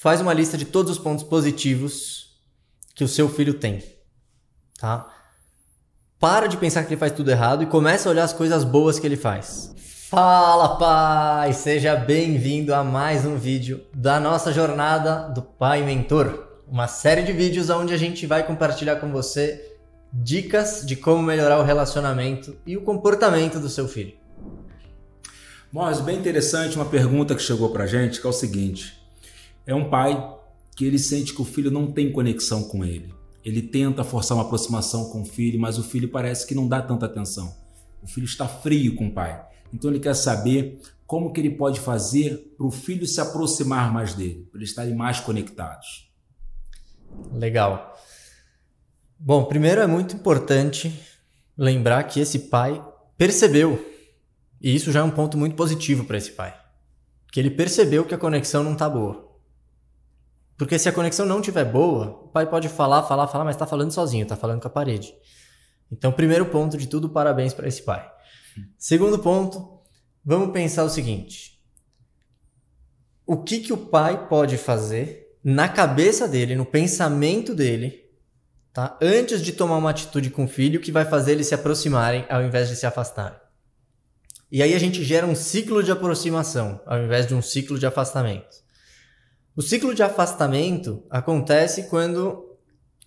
faz uma lista de todos os pontos positivos que o seu filho tem, tá? Para de pensar que ele faz tudo errado e começa a olhar as coisas boas que ele faz. Fala, pai! Seja bem-vindo a mais um vídeo da nossa jornada do Pai Mentor. Uma série de vídeos onde a gente vai compartilhar com você dicas de como melhorar o relacionamento e o comportamento do seu filho. Mas bem interessante uma pergunta que chegou pra gente, que é o seguinte: é um pai que ele sente que o filho não tem conexão com ele. Ele tenta forçar uma aproximação com o filho, mas o filho parece que não dá tanta atenção. O filho está frio com o pai. Então ele quer saber como que ele pode fazer para o filho se aproximar mais dele, para eles estarem mais conectados. Legal. Bom, primeiro é muito importante lembrar que esse pai percebeu, e isso já é um ponto muito positivo para esse pai, que ele percebeu que a conexão não está boa. Porque se a conexão não estiver boa, o pai pode falar, falar, falar, mas está falando sozinho, está falando com a parede. Então, primeiro ponto de tudo, parabéns para esse pai. Segundo ponto, vamos pensar o seguinte: o que, que o pai pode fazer na cabeça dele, no pensamento dele, tá? antes de tomar uma atitude com o filho que vai fazer eles se aproximarem ao invés de se afastarem? E aí a gente gera um ciclo de aproximação ao invés de um ciclo de afastamento. O ciclo de afastamento acontece quando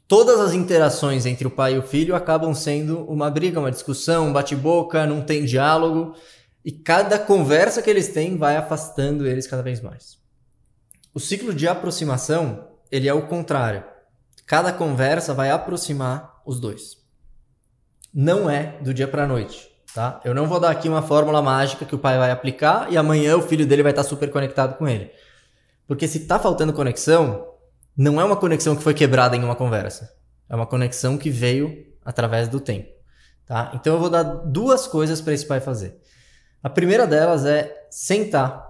todas as interações entre o pai e o filho acabam sendo uma briga, uma discussão, um bate-boca, não tem diálogo, e cada conversa que eles têm vai afastando eles cada vez mais. O ciclo de aproximação, ele é o contrário. Cada conversa vai aproximar os dois. Não é do dia para noite, tá? Eu não vou dar aqui uma fórmula mágica que o pai vai aplicar e amanhã o filho dele vai estar super conectado com ele. Porque se tá faltando conexão, não é uma conexão que foi quebrada em uma conversa. É uma conexão que veio através do tempo. Tá? Então eu vou dar duas coisas para esse pai fazer. A primeira delas é sentar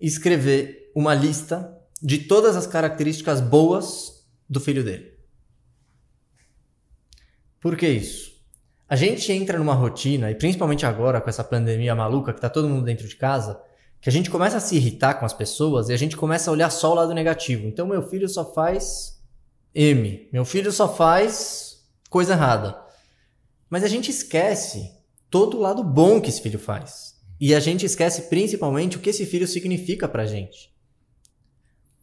e escrever uma lista de todas as características boas do filho dele. Por que isso? A gente entra numa rotina, e principalmente agora com essa pandemia maluca que tá todo mundo dentro de casa, que a gente começa a se irritar com as pessoas e a gente começa a olhar só o lado negativo. Então, meu filho só faz M, meu filho só faz coisa errada. Mas a gente esquece todo o lado bom que esse filho faz. E a gente esquece principalmente o que esse filho significa pra gente.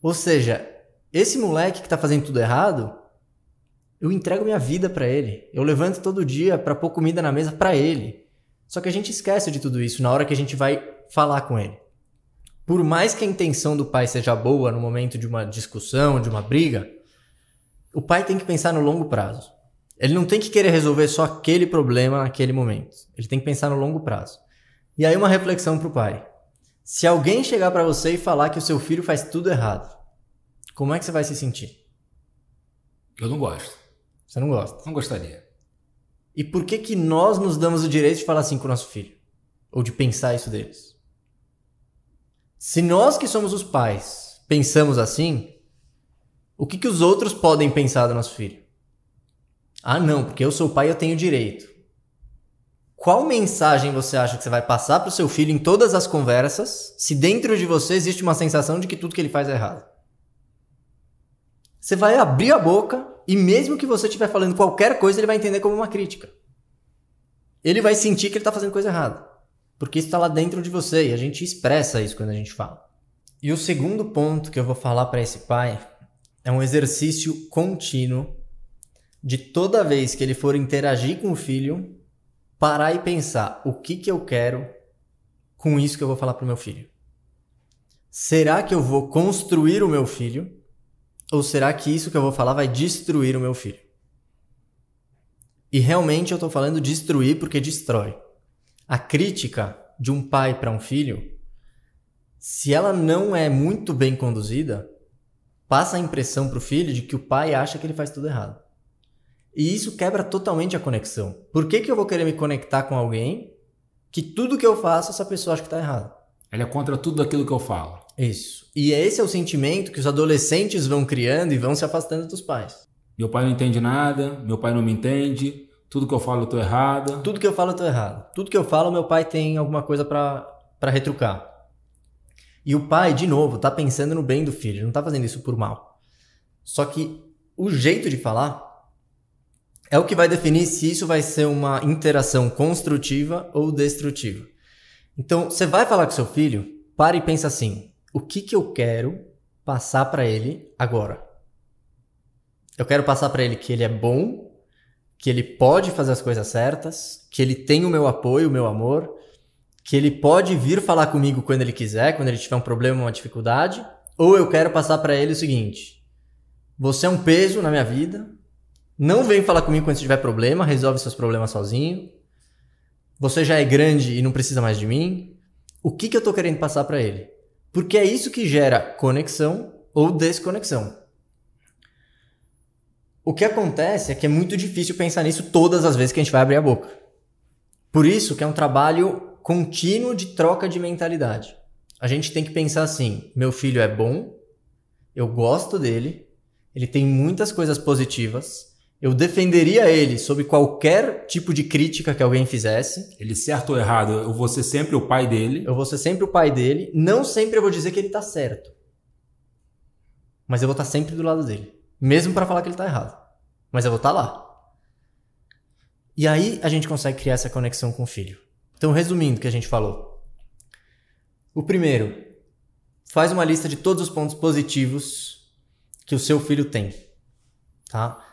Ou seja, esse moleque que tá fazendo tudo errado, eu entrego minha vida para ele. Eu levanto todo dia para pôr comida na mesa para ele. Só que a gente esquece de tudo isso na hora que a gente vai falar com ele por mais que a intenção do pai seja boa no momento de uma discussão, de uma briga, o pai tem que pensar no longo prazo. Ele não tem que querer resolver só aquele problema naquele momento. Ele tem que pensar no longo prazo. E aí uma reflexão pro pai. Se alguém chegar para você e falar que o seu filho faz tudo errado, como é que você vai se sentir? Eu não gosto. Você não gosta? Não gostaria. E por que que nós nos damos o direito de falar assim com o nosso filho? Ou de pensar isso deles? Se nós que somos os pais pensamos assim, o que, que os outros podem pensar do nosso filho? Ah, não, porque eu sou pai e eu tenho direito. Qual mensagem você acha que você vai passar para o seu filho em todas as conversas se dentro de você existe uma sensação de que tudo que ele faz é errado? Você vai abrir a boca e mesmo que você estiver falando qualquer coisa, ele vai entender como uma crítica. Ele vai sentir que ele está fazendo coisa errada. Porque isso está lá dentro de você e a gente expressa isso quando a gente fala. E o segundo ponto que eu vou falar para esse pai é um exercício contínuo de toda vez que ele for interagir com o filho, parar e pensar o que, que eu quero com isso que eu vou falar para o meu filho. Será que eu vou construir o meu filho? Ou será que isso que eu vou falar vai destruir o meu filho? E realmente eu estou falando destruir porque destrói a crítica de um pai para um filho, se ela não é muito bem conduzida, passa a impressão para o filho de que o pai acha que ele faz tudo errado. E isso quebra totalmente a conexão. Por que, que eu vou querer me conectar com alguém que tudo que eu faço essa pessoa acha que está errado? Ele é contra tudo aquilo que eu falo. Isso. E esse é o sentimento que os adolescentes vão criando e vão se afastando dos pais. Meu pai não entende nada, meu pai não me entende, tudo que eu falo eu tô errado. Tudo que eu falo eu tô errado. Tudo que eu falo, meu pai tem alguma coisa para retrucar. E o pai, de novo, tá pensando no bem do filho, não tá fazendo isso por mal. Só que o jeito de falar é o que vai definir se isso vai ser uma interação construtiva ou destrutiva. Então, você vai falar com seu filho, para e pensa assim: o que, que eu quero passar para ele agora? Eu quero passar para ele que ele é bom, que ele pode fazer as coisas certas, que ele tem o meu apoio, o meu amor, que ele pode vir falar comigo quando ele quiser, quando ele tiver um problema, uma dificuldade, ou eu quero passar para ele o seguinte: você é um peso na minha vida, não vem falar comigo quando tiver problema, resolve seus problemas sozinho. Você já é grande e não precisa mais de mim. O que, que eu estou querendo passar para ele? Porque é isso que gera conexão ou desconexão. O que acontece é que é muito difícil pensar nisso todas as vezes que a gente vai abrir a boca. Por isso que é um trabalho contínuo de troca de mentalidade. A gente tem que pensar assim: meu filho é bom, eu gosto dele, ele tem muitas coisas positivas, eu defenderia ele sobre qualquer tipo de crítica que alguém fizesse. Ele certo ou errado, eu vou ser sempre o pai dele. Eu vou ser sempre o pai dele. Não sempre eu vou dizer que ele tá certo. Mas eu vou estar tá sempre do lado dele. Mesmo para falar que ele tá errado. Mas eu vou estar tá lá. E aí a gente consegue criar essa conexão com o filho. Então, resumindo o que a gente falou. O primeiro, faz uma lista de todos os pontos positivos que o seu filho tem. Tá?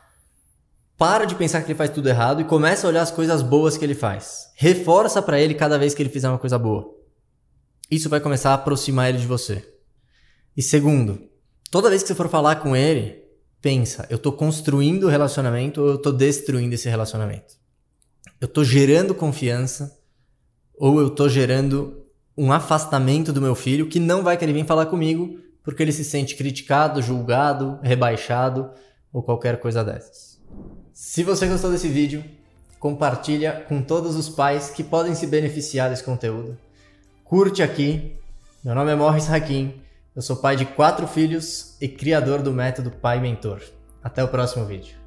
Para de pensar que ele faz tudo errado e começa a olhar as coisas boas que ele faz. Reforça para ele cada vez que ele fizer uma coisa boa. Isso vai começar a aproximar ele de você. E segundo, toda vez que você for falar com ele, pensa, eu estou construindo o relacionamento ou eu estou destruindo esse relacionamento? Eu estou gerando confiança ou eu estou gerando um afastamento do meu filho que não vai querer vir falar comigo porque ele se sente criticado, julgado, rebaixado ou qualquer coisa dessas. Se você gostou desse vídeo, compartilha com todos os pais que podem se beneficiar desse conteúdo. Curte aqui. Meu nome é Morris Hakim. Eu sou pai de quatro filhos e criador do método Pai Mentor. Até o próximo vídeo.